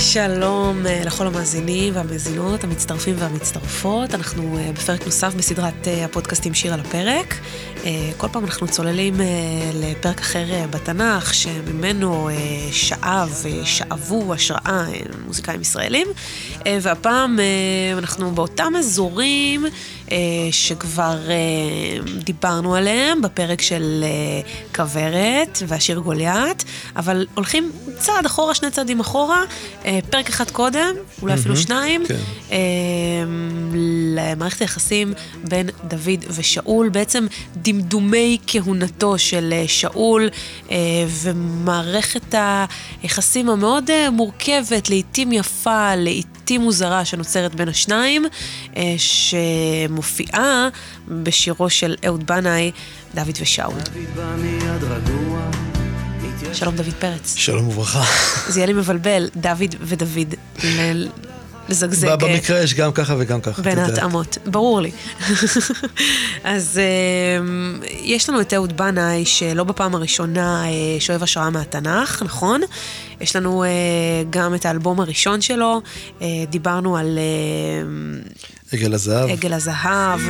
שלום אה, לכל המאזינים והמאזינות, המצטרפים והמצטרפות. אנחנו אה, בפרק נוסף בסדרת אה, הפודקאסטים שיר על הפרק. כל פעם אנחנו צוללים לפרק אחר בתנ"ך, שממנו שאב ושאבו השראה מוזיקאים ישראלים. והפעם אנחנו באותם אזורים שכבר דיברנו עליהם בפרק של כוורת והשיר גוליית, אבל הולכים צעד אחורה, שני צעדים אחורה. פרק אחד קודם, אולי אפילו שניים, כן. למערכת היחסים בין דוד ושאול, בעצם דמדומי כהונתו של אה, שאול אה, ומערכת היחסים המאוד אה, מורכבת, לעיתים יפה, לעיתים מוזרה שנוצרת בין השניים, שמופיעה בשירו של אהוד בנאי, דוד ושאול. שלום דוד פרץ. שלום וברכה. זה יהיה לי מבלבל, דוד ודוד. לזגזג. במקרה יש גם ככה וגם ככה. בין ההתאמות, ברור לי. אז אמ, יש לנו את אהוד בנאי, שלא בפעם הראשונה אה, שואב השראה מהתנ"ך, נכון? יש לנו אה, גם את האלבום הראשון שלו, אה, דיברנו על... עגל הזהב. עגל הזהב.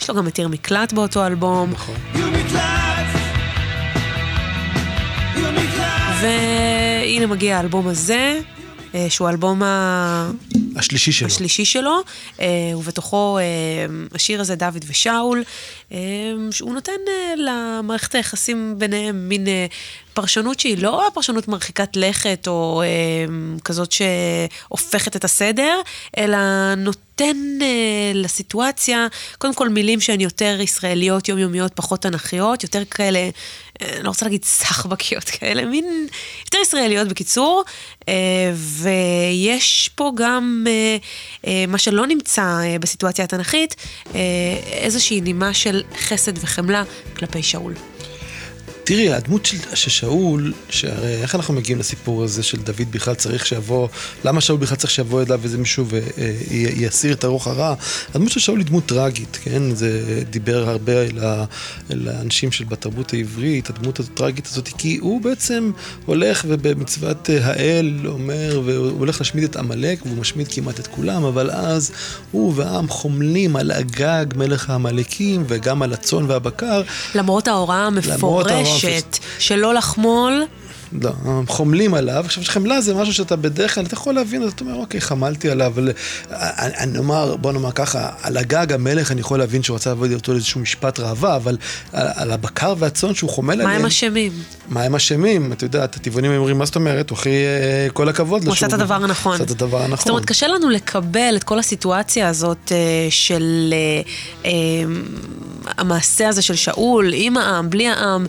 יש לו גם את עיר מקלט באותו אלבום. נכון. והנה מגיע האלבום הזה, אה, שהוא האלבום ה... השלישי שלו. השלישי שלו, אה, ובתוכו אה, השיר הזה, דוד ושאול, שהוא נותן למערכת היחסים ביניהם מין פרשנות שהיא לא פרשנות מרחיקת לכת או כזאת שהופכת את הסדר, אלא נותן לסיטואציה, קודם כל מילים שהן יותר ישראליות, יומיומיות, פחות תנכיות, יותר כאלה אני לא רוצה להגיד סחבקיות כאלה, מין יותר ישראליות בקיצור, אה, ויש פה גם אה, אה, מה שלא נמצא בסיטואציה התנ"כית, איזושהי נימה של חסד וחמלה כלפי שאול. תראי, הדמות של, שאול, שהרי איך אנחנו מגיעים לסיפור הזה של דוד בכלל צריך שיבוא, למה שאול בכלל צריך שיבוא אליו איזה מישהו ויסיר את הרוח הרע? הדמות של שאול היא דמות טראגית, כן? זה דיבר הרבה אל, האנשים של בתרבות העברית, הדמות הטראגית הזאת, כי הוא בעצם הולך ובמצוות האל אומר, והוא הולך להשמיד את עמלק, והוא משמיד כמעט את כולם, אבל אז הוא והעם חומלים על הגג מלך העמלקים, וגם על הצאן והבקר. למרות ההוראה המפורשת. שלא לחמול. לא, חומלים עליו. עכשיו, חמלה זה משהו שאתה בדרך כלל, אתה יכול להבין, אתה אומר, אוקיי, חמלתי עליו, אבל אני אומר, בוא נאמר ככה, על הגג המלך אני יכול להבין שהוא רצה לעבוד אותו לאיזשהו משפט ראווה, אבל על, על הבקר והצאן שהוא חומל עליהם... מה הם אשמים? מה הם אשמים? אתה יודע, הטבעונים אומרים, מה זאת אומרת? הוא הכי, אה, כל הכבוד הוא עשה את הדבר הנכון. עשה את הדבר הנכון. זאת אומרת, קשה לנו לקבל את כל הסיטואציה הזאת אה, של אה, המעשה הזה של שאול, עם העם, בלי העם,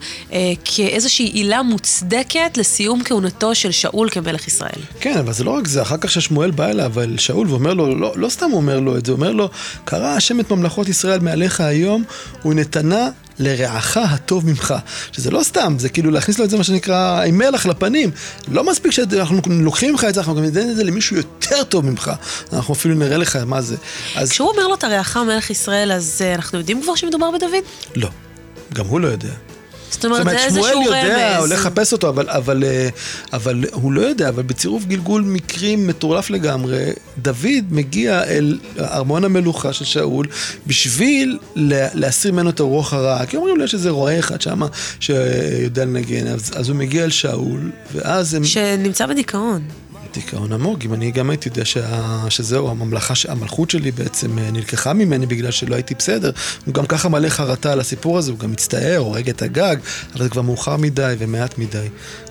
כאיזושהי עילה מוצדקת לסיום כהונתו של שאול כמלך ישראל. כן, אבל זה לא רק זה, אחר כך ששמואל בא אליו, אל שאול, ואומר לו, לא, לא סתם אומר לו את זה, אומר לו, קרא השם את ממלכות ישראל מעליך היום, ונתנה לרעך הטוב ממך. שזה לא סתם, זה כאילו להכניס לו את זה מה שנקרא עם מלח לפנים. לא מספיק שאנחנו לוקחים לך את זה, אנחנו גם ניתן את זה למישהו יותר טוב ממך. אנחנו אפילו נראה לך מה זה. אז... כשהוא אומר לו את הרעך מלך ישראל, אז uh, אנחנו יודעים כבר שמדובר בדוד? לא. גם הוא לא יודע. זאת אומרת, זה איזשהו רמז. שמואל יודע, הולך לחפש אותו, אבל, אבל, אה, אבל הוא לא יודע, אבל בצירוף גלגול מקרים מטורף לגמרי, דוד מגיע אל ארמון המלוכה של שאול בשביל להסיר ממנו את הרוח הרעה. כי אומרים לו, יש איזה רועה אחד שם שיודע לנגן, אז, אז הוא מגיע אל שאול, ואז הם... שנמצא בדיכאון. דיכאון עמוק, אם אני גם הייתי יודע שה... שזהו, הממלכה, המלכות שלי בעצם אה, נלקחה ממני בגלל שלא הייתי בסדר. הוא גם ככה מלא חרטה על הסיפור הזה, הוא גם מצטער, הורג את הגג, אבל זה כבר מאוחר מדי ומעט מדי.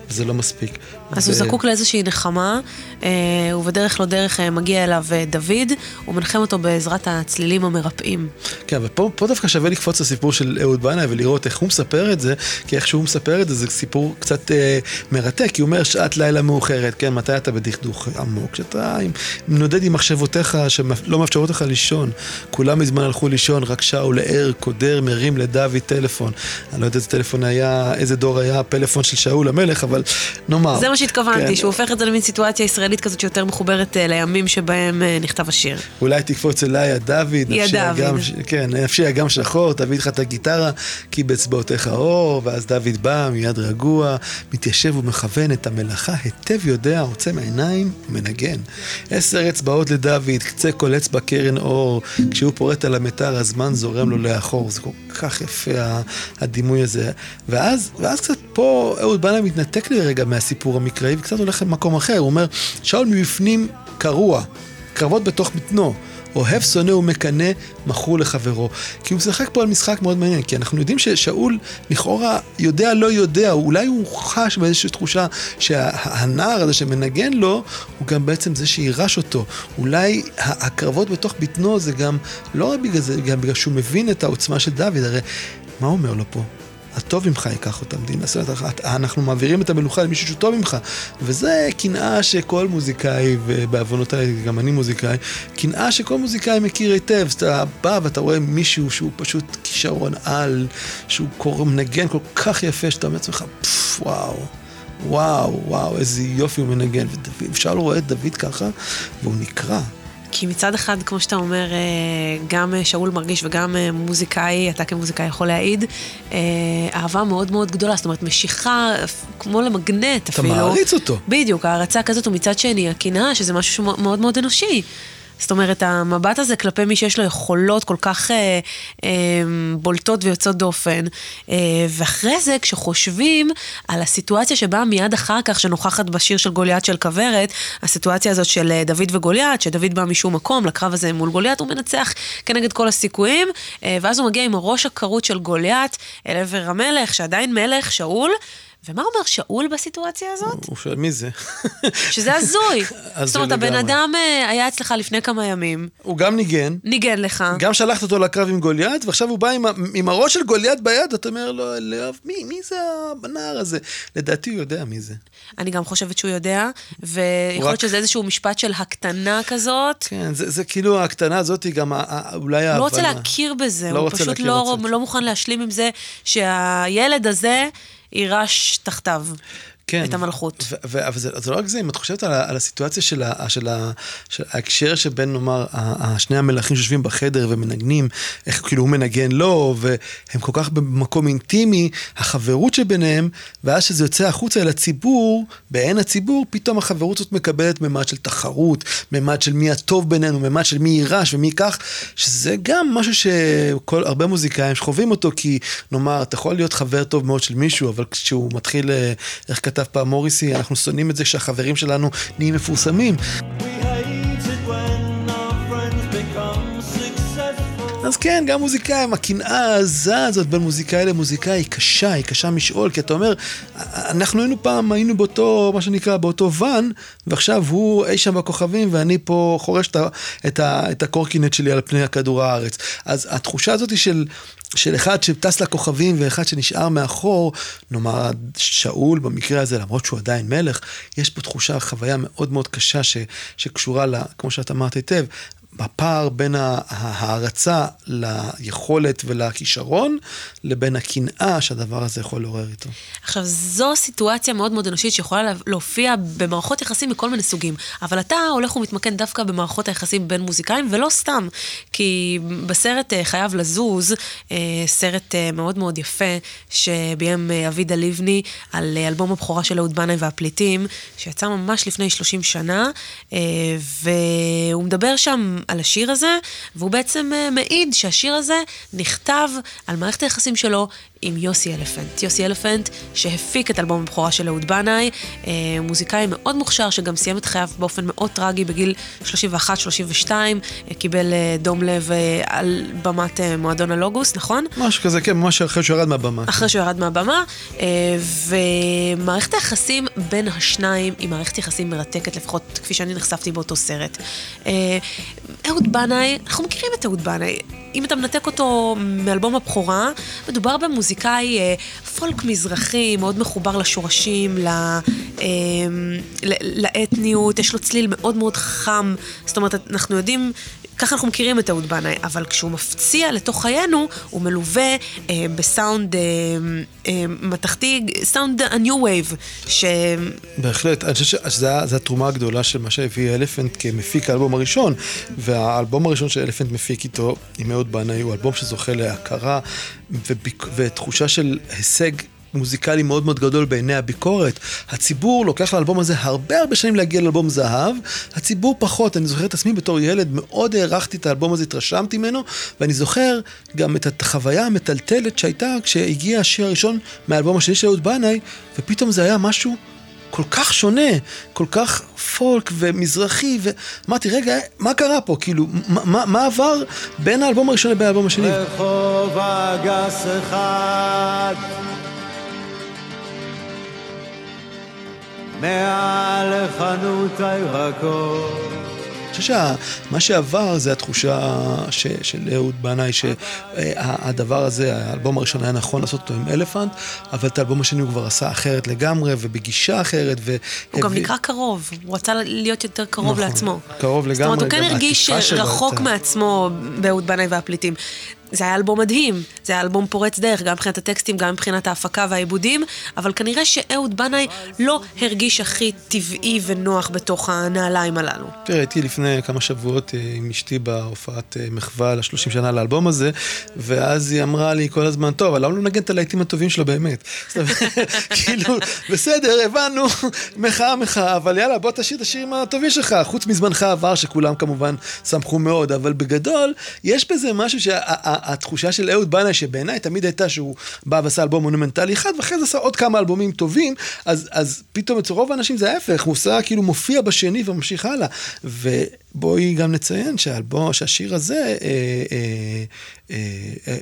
וזה לא מספיק. אז. הוא זקוק לאיזושהי נחמה, אה, ובדרך לא דרך אה, מגיע אליו אה, דוד, הוא מנחם אותו בעזרת הצלילים המרפאים. כן, ופה דווקא שווה לקפוץ לסיפור של אהוד בנאי ולראות איך הוא מספר את זה, כי איך שהוא מספר את זה, זה סיפור קצת אה, מרתק, כי הוא אומר שעת לילה מאוחרת, כן, מתי אתה בדכדוך עמוק, שאתה עם, נודד עם מחשבותיך שלא מאפשרות לך לישון. כולם מזמן הלכו לישון, רק שאול ער, קודר, מרים לדוד טלפון. אני לא יודע איזה טלפון היה, איזה דור היה הפלאפון של שאול המלך, אבל נאמר. זה מה שהתכוונתי, כן. שהוא הופך את זה למין סיטואציה ישראלית כזאת שיותר מחוברת אה, לימים שבהם אה, נכתב השיר. אולי תקפוץ אליי, הדוד, נפשי. אגם, כן, נפשי אגם שחור, תביא איתך את הגיטרה, כי באצבעותיך אור, ואז דוד בא, מיד רגוע, מתיישב ומכוון את המלאכה, היטב יודע, עוצם העיניים, מנגן. עשר אצבעות לדוד, קצה כל אצבע קרן אור, כשהוא פורט על המיתר, הזמן זורם לו לאחור. זה כל כך יפה, הדימוי הזה. ואז, ואז קצת פה אהוד בנאי מתנתק לי רגע מהסיפור המקראי, וקצת הולך למקום אחר. הוא אומר, שאול מבפנים קרוע, קרבות בתוך בטנו. אוהב, שונא ומקנא, מכור לחברו. כי הוא משחק פה על משחק מאוד מעניין, כי אנחנו יודעים ששאול לכאורה יודע לא יודע, אולי הוא חש באיזושהי תחושה שהנער הזה שמנגן לו, הוא גם בעצם זה שיירש אותו. אולי הקרבות בתוך בטנו זה גם, לא רק בגלל זה, גם בגלל שהוא מבין את העוצמה של דוד, הרי מה הוא אומר לו פה? הטוב ממך ייקח אותה מדינה. זאת אומרת, אנחנו מעבירים את המלוכה למישהו שהוא טוב ממך. וזה קנאה שכל מוזיקאי, ובעוונותיי גם אני מוזיקאי, קנאה שכל מוזיקאי מכיר היטב. אז אתה בא ואתה רואה מישהו שהוא פשוט כישרון על, שהוא קורא, מנגן כל כך יפה, שאתה אומר לעצמך, "פפ, וואו. וואו, וואו, איזה יופי הוא מנגן. ושאול רואה את דוד ככה, והוא נקרע. כי מצד אחד, כמו שאתה אומר, אה, גם אה, שאול מרגיש וגם אה, מוזיקאי, אתה כמוזיקאי יכול להעיד, אה, אהבה מאוד מאוד גדולה, זאת אומרת, משיכה כמו למגנט אתה אפילו. מעריץ אותו. בדיוק, הערצה כזאת, ומצד שני, הקנאה, שזה משהו שהוא מאוד מאוד אנושי. זאת אומרת, המבט הזה כלפי מי שיש לו יכולות כל כך אה, אה, בולטות ויוצאות דופן, אה, ואחרי זה, כשחושבים על הסיטואציה שבאה מיד אחר כך, שנוכחת בשיר של גוליית של כוורת, הסיטואציה הזאת של אה, דוד וגוליית, שדוד בא משום מקום, לקרב הזה מול גוליית, הוא מנצח כנגד כל הסיכויים, אה, ואז הוא מגיע עם הראש הכרות של גוליית אל עבר המלך, שעדיין מלך, שאול. ומה אומר שאול בסיטואציה הזאת? הוא שואל, מי זה? שזה הזוי. זאת אומרת, הבן. אדם אה, היה אצלך לפני כמה ימים, הוא גם ניגן. ניגן לך. גם שלחת אותו לקרב עם גוליית, ועכשיו הוא בא עם, עם הראש של גוליית ביד, אתה אומר לו, לאהוב, מי, מי זה הנער הזה? לדעתי הוא יודע מי זה. אני גם חושבת שהוא יודע, ויכול להיות שזה איזשהו משפט של הקטנה כזאת. כן, זה, זה כאילו ההקטנה הזאת היא גם אולי הוא ההבנה. לא רוצה להכיר בזה, לא הוא פשוט לא, לא מוכן להשלים עם זה שהילד הזה יירש תחתיו כן. את המלכות. ו- ו- אבל זה, זה לא רק זה, אם את חושבת על, על הסיטואציה של, ה- של, ה- של ההקשר שבין, נאמר, ה- שני המלכים שיושבים בחדר ומנגנים, איך כאילו הוא מנגן לו, והם כל כך במקום אינטימי, החברות שביניהם, ואז שזה יוצא החוצה אל הציבור, בעין הציבור, פתאום החברות הזאת מקבלת ממד של תחרות, ממד של מי הטוב בינינו, ממד של מי יירש ומי ייקח, שזה גם משהו שכל, הרבה מוזיקאים שחווים אותו, כי נאמר, אתה יכול להיות חבר טוב מאוד של מישהו, אבל כשהוא מתחיל, אה, איך כתב פעם מוריסי, אנחנו שונאים את זה שהחברים שלנו נהיים מפורסמים. אז כן, גם מוזיקאים, הקנאה העזה הזאת בין מוזיקאי למוזיקאי היא קשה, היא קשה משאול, כי אתה אומר, אנחנו היינו פעם, היינו באותו, מה שנקרא, באותו ואן, ועכשיו הוא אי שם בכוכבים, ואני פה חורש את, את, את הקורקינט שלי על פני כדור הארץ. אז התחושה הזאת של... של אחד שטס לכוכבים ואחד שנשאר מאחור, נאמר שאול במקרה הזה, למרות שהוא עדיין מלך, יש פה תחושה, חוויה מאוד מאוד קשה ש, שקשורה, לה, כמו שאת אמרת היטב, בפער בין ההערצה ליכולת ולכישרון, לבין הקנאה שהדבר הזה יכול לעורר איתו. עכשיו, זו סיטואציה מאוד מאוד אנושית שיכולה לה- להופיע במערכות יחסים מכל מיני סוגים, אבל אתה הולך ומתמקד דווקא במערכות היחסים בין מוזיקאים, ולא סתם, כי בסרט אה, חייב לזוז, אה, סרט אה, מאוד מאוד יפה, שביים אבידה לבני על אלבום הבכורה של אהוד בנאי והפליטים, שיצא ממש לפני 30 שנה, והוא מדבר שם על השיר הזה, והוא בעצם אה, מעיד שהשיר הזה נכתב על מערכת היחסים שלו עם יוסי אלפנט. יוסי אלפנט שהפיק את אלבום הבכורה של אהוד בנאי, אה, מוזיקאי מאוד מוכשר שגם סיים את חייו באופן מאוד טרגי בגיל 31-32, אה, קיבל אה, דום לב על במת מועדון הלוגוס, נכון? משהו כזה, כן, ממש אחרי שהוא ירד מהבמה. אחרי שהוא ירד מהבמה, ומערכת היחסים בין השניים היא מערכת יחסים מרתקת, לפחות כפי שאני נחשפתי באותו סרט. אה, אהוד בנאי, אנחנו מכירים את אהוד בנאי. אם אתה מנתק אותו מאלבום הבכורה, מדובר במוזיקאי אה, פולק מזרחי, מאוד מחובר לשורשים, אה, ל- לאתניות, יש לו צליל מאוד מאוד חם. זאת אומרת, אנחנו יודעים ככה אנחנו מכירים את אהוד בנאי, אבל כשהוא מפציע לתוך חיינו, הוא מלווה אה, בסאונד אה, אה, מתכתי, סאונד ה-new wave, ש... בהחלט, אני חושב שזו התרומה הגדולה של מה שהביא אלפנט כמפיק האלבום הראשון, והאלבום הראשון שאלפנט מפיק איתו עם אהוד בנאי הוא אלבום שזוכה להכרה. ותחושה של הישג מוזיקלי מאוד מאוד גדול בעיני הביקורת. הציבור לוקח לאלבום הזה הרבה הרבה שנים להגיע לאלבום זהב, הציבור פחות. אני זוכר את עצמי בתור ילד, מאוד הערכתי את האלבום הזה, התרשמתי ממנו, ואני זוכר גם את החוויה המטלטלת שהייתה כשהגיע השיר הראשון מהאלבום השני של אהוד בנאי, ופתאום זה היה משהו... כל כך שונה, כל כך פולק ומזרחי, ואמרתי, רגע, מה קרה פה? כאילו, מה, מה עבר בין האלבום הראשון לבין האלבום השני? רחוב אגס אחד מעל חנות הירקות אני חושב שמה שעבר זה התחושה ש, של אהוד בנאי, שהדבר הזה, האלבום הראשון היה נכון לעשות אותו עם אלפנט, אבל את האלבום השני הוא כבר עשה אחרת לגמרי, ובגישה אחרת. ו... הוא גם נקרא קרוב, הוא רצה להיות יותר קרוב נכון, לעצמו. קרוב לגמרי, זאת אומרת, הוא כן הרגיש רחוק מעצמו באהוד בנאי והפליטים. זה היה אלבום מדהים, זה היה אלבום פורץ דרך, גם מבחינת הטקסטים, גם מבחינת ההפקה והעיבודים, אבל כנראה שאהוד בנאי לא הרגיש הכי טבעי ונוח בתוך הנעליים הללו. תראה, הייתי לפני כמה שבועות אה, עם אשתי בהופעת אה, מחווה ל-30 שנה לאלבום הזה, ואז היא אמרה לי כל הזמן, טוב, אבל למה לא נגן את הלהיטים הטובים שלו באמת? כאילו, בסדר, הבנו, מחאה, מחאה, אבל יאללה, בוא תשאיר את השירים הטובים שלך, חוץ מזמנך עבר, שכולם כמובן שמחו מאוד, אבל בגדול, יש בזה משהו שהתחושה של אהוד בנאי, שבעיניי תמיד הייתה שהוא בא ועשה אלבום מונומנטלי אחד, ואחרי זה עשה עוד כמה אלבומים טובים, אז, אז פתאום אצל רוב האנשים זה ההפך, הוא עושה, כאילו מופיע בשני וממשיך הלאה. ובואי גם נציין שהאלבום, שהשיר הזה, אה, אה, אה, אה,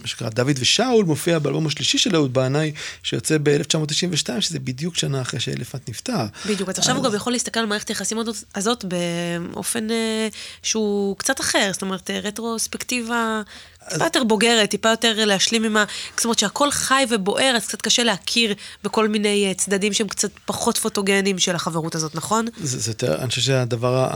מה שנקרא דוד ושאול מופיע באלבום השלישי של אהוד בנאי, שיוצא ב-1992, שזה בדיוק שנה אחרי שאלפנט נפטר. בדיוק, אז עכשיו הוא גם יכול להסתכל על מערכת היחסים הזאת- באופן אה, שהוא קצת אחר, זאת אומרת, אה, רטרוספקטיבה טיפה יותר בוגרת, טיפה יותר להשלים עם ה... זאת אומרת שהכל חי ובוער, אז קצת קשה להכיר בכל מיני אה, צדדים שהם קצת פחות פוטוגנים של החברות הזאת, נכון? זה, זה אני חושב שהדבר,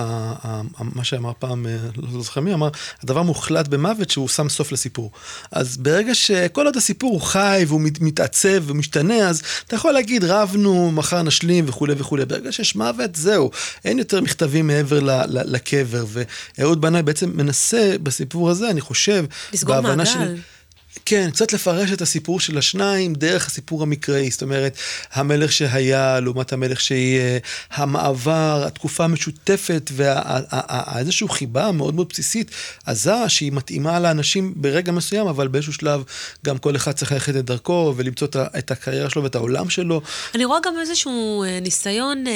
מה שאמר פעם, אה, לא זוכר מי אמר, הדבר מוחלט במוות שהוא שם סוף לסיפור. אז ברגע שכל עוד הסיפור הוא חי והוא מת- מתעצב ומשתנה, אז אתה יכול להגיד רבנו, מחר נשלים וכולי וכולי. ברגע שיש מוות, זהו. אין יותר מכתבים מעבר לקבר. ואהוד בנאי בעצם מנסה בסיפור הזה, אני חושב, לסגור מעגל. כן, קצת לפרש את הסיפור של השניים דרך הסיפור המקראי, זאת אומרת, המלך שהיה לעומת המלך שיהיה, המעבר, התקופה המשותפת ואיזושהי חיבה מאוד מאוד בסיסית, עזה, שהיא מתאימה לאנשים ברגע מסוים, אבל באיזשהו שלב גם כל אחד צריך ללכת את דרכו ולמצוא את הקריירה שלו ואת העולם שלו. אני רואה גם איזשהו אה, ניסיון אה,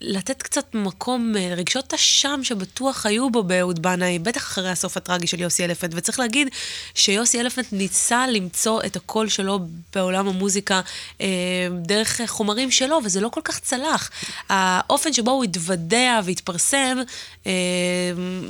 לתת קצת מקום אה, לרגשות אשם שבטוח היו בו באהוד בנאי, בטח אחרי הסוף הטרגי של יוסי אלפנט, וצריך להגיד שיוסי אלפנט ניסה למצוא את הקול שלו בעולם המוזיקה אה, דרך חומרים שלו, וזה לא כל כך צלח. האופן שבו הוא התוודע והתפרסם אה,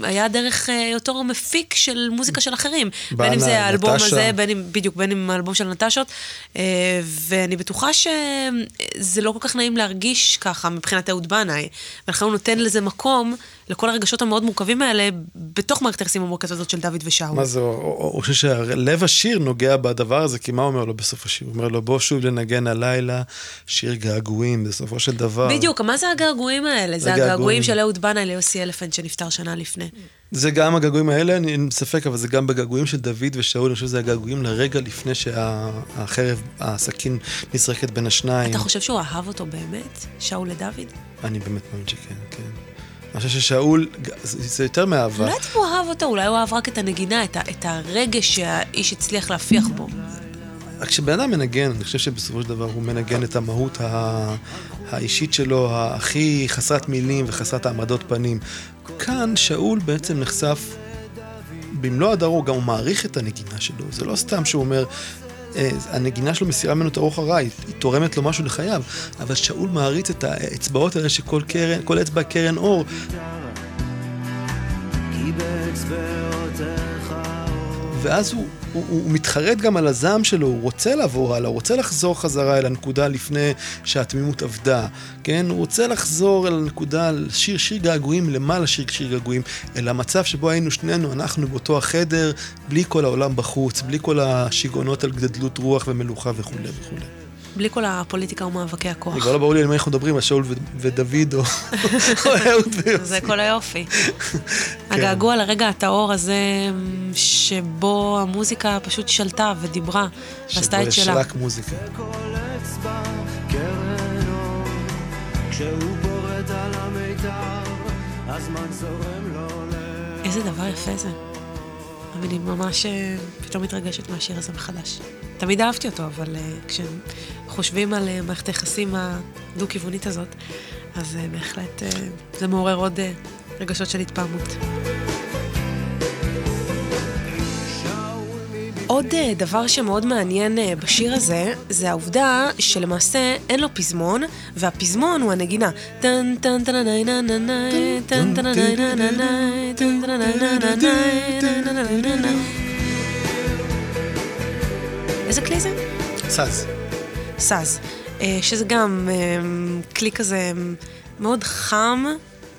היה דרך אה, היותו מפיק של מוזיקה של אחרים. בין אם זה האלבום נטשה. הזה, בין אם, בדיוק, בין אם האלבום של נטשות, אה, ואני בטוחה שזה לא כל כך נעים להרגיש ככה מבחינת אהוד בנאי, ולכן הוא נותן לזה מקום, לכל הרגשות המאוד מורכבים האלה, בתוך מערכת היחסים המורכבת הזאת של דוד ושאול. מה זה, הוא חושב שלב השיר נוגע בדבר הזה, כי מה אומר לו בסוף השיר? הוא אומר לו, בוא שוב לנגן הלילה, שיר געגועים, בסופו של דבר. בדיוק, מה זה הגעגועים האלה? זה הגעגועים. של אהוד בנאי ליוסי אלפנט שנפטר שנה לפני. זה גם הגעגועים האלה, אני אין ספק, אבל זה גם בגעגועים של דוד ושאול, אני חושב שזה הגעגועים לרגע לפני שהחרב, הסכין נזרקת בין השניים. אתה חושב שהוא אהב אותו באמת, שאול לדוד? אני באמת מאמין שכן, כן. אני חושב ששאול, זה, יותר מאהבה. אולי הוא אהב אותו, אולי הוא אהב רק את הנגינה, את, את הרגש שהאיש הצליח להפיח בו. כשבן אדם מנגן, אני חושב שבסופו של דבר הוא מנגן את המהות. האישית שלו, הכי חסרת מילים וחסרת העמדות פנים. כאן שאול בעצם נחשף במלוא הדרו, גם הוא מעריך את הנגינה שלו. זה לא סתם שהוא אומר, הנגינה שלו מסירה ממנו את הרוח הרע, היא, תורמת לו משהו לחייו. אבל שאול מעריץ את האצבעות האלה שכל קרן, כל אצבע קרן אור. כי ואז הוא, הוא, הוא מתחרט גם על הזעם שלו, הוא רוצה לעבור הלאה, הוא רוצה לחזור חזרה אל הנקודה לפני שהתמימות אבדה, כן? הוא רוצה לחזור אל הנקודה, שיר, שיר געגועים, למעלה שיר, שיר געגועים, אל המצב שבו היינו שנינו, אנחנו באותו החדר, בלי כל העולם בחוץ, בלי כל השיגעונות על גדלות רוח ומלוכה וכולי וכולי. בלי כל הפוליטיקה ומאבקי הכוח. כבר לא ברור לי על מה אנחנו מדברים, על שאול ודוד או אהוד ויוסי. זה כל היופי. כן. הגעגוע לרגע הטהור הזה, שבו המוזיקה פשוט שלטה ודיברה, ועשתה שבו את יש שלה. רק מוזיקה. הזמן זורם לו ל... איזה דבר יפה זה. אבל אני ממש אה, פתאום מתרגשת מהשיר הזה מחדש. תמיד אהבתי אותו, אבל אה, כשחושבים על אה, מערכת היחסים הדו-כיוונית הזאת, אז אה, בהחלט זה מעורר עוד רגשות של התפעמות. עוד אה, דבר שמאוד מעניין אה, בשיר הזה, זה העובדה שלמעשה אין לו פזמון, והפזמון הוא הנגינה. איזה כלי זה? סאז. סאז. אה, שזה גם אה, כלי כזה מאוד חם,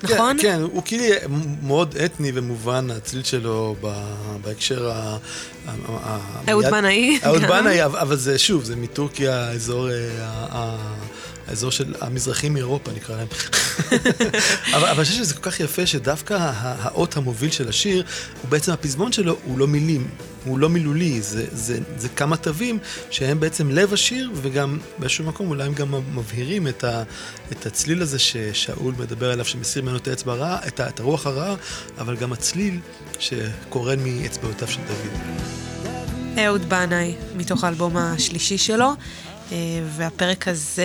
נכון? כן, כן, הוא כאילו מאוד אתני ומובן, הצליל שלו ב- בהקשר ה... אהוד בנאי, אהוד. בנאי, אבל זה שוב, זה מטורקיה, האזור, אה, ה- האזור של המזרחים מאירופה, נקרא להם. אבל אני חושב שזה כל כך יפה שדווקא האות המוביל של השיר, הוא בעצם הפזמון שלו, הוא לא מילים, הוא לא מילולי, זה, זה, זה כמה תווים שהם בעצם לב השיר, וגם באיזשהו מקום אולי הם גם מבהירים את, ה, את הצליל הזה ששאול מדבר עליו, שמסיר ממנו את האצבע הרעה, את, את הרוח הרעה, אבל גם הצליל שקורן מאצבעותיו של דוד. אהוד בנאי, מתוך האלבום השלישי שלו. אה, והפרק הזה,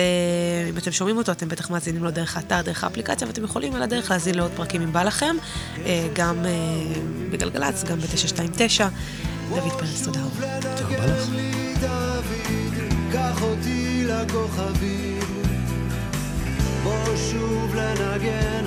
אם אתם שומעים אותו, אתם בטח מאזינים לו דרך האתר, דרך האפליקציה, ואתם יכולים על הדרך להאזין לעוד פרקים אם בא לכם, אה, גם אה, בגלגלצ, גם ב-929. דוד פרץ, תודה רבה. תודה רבה לך. קח אותי לכוכבים, בוא שוב לנגן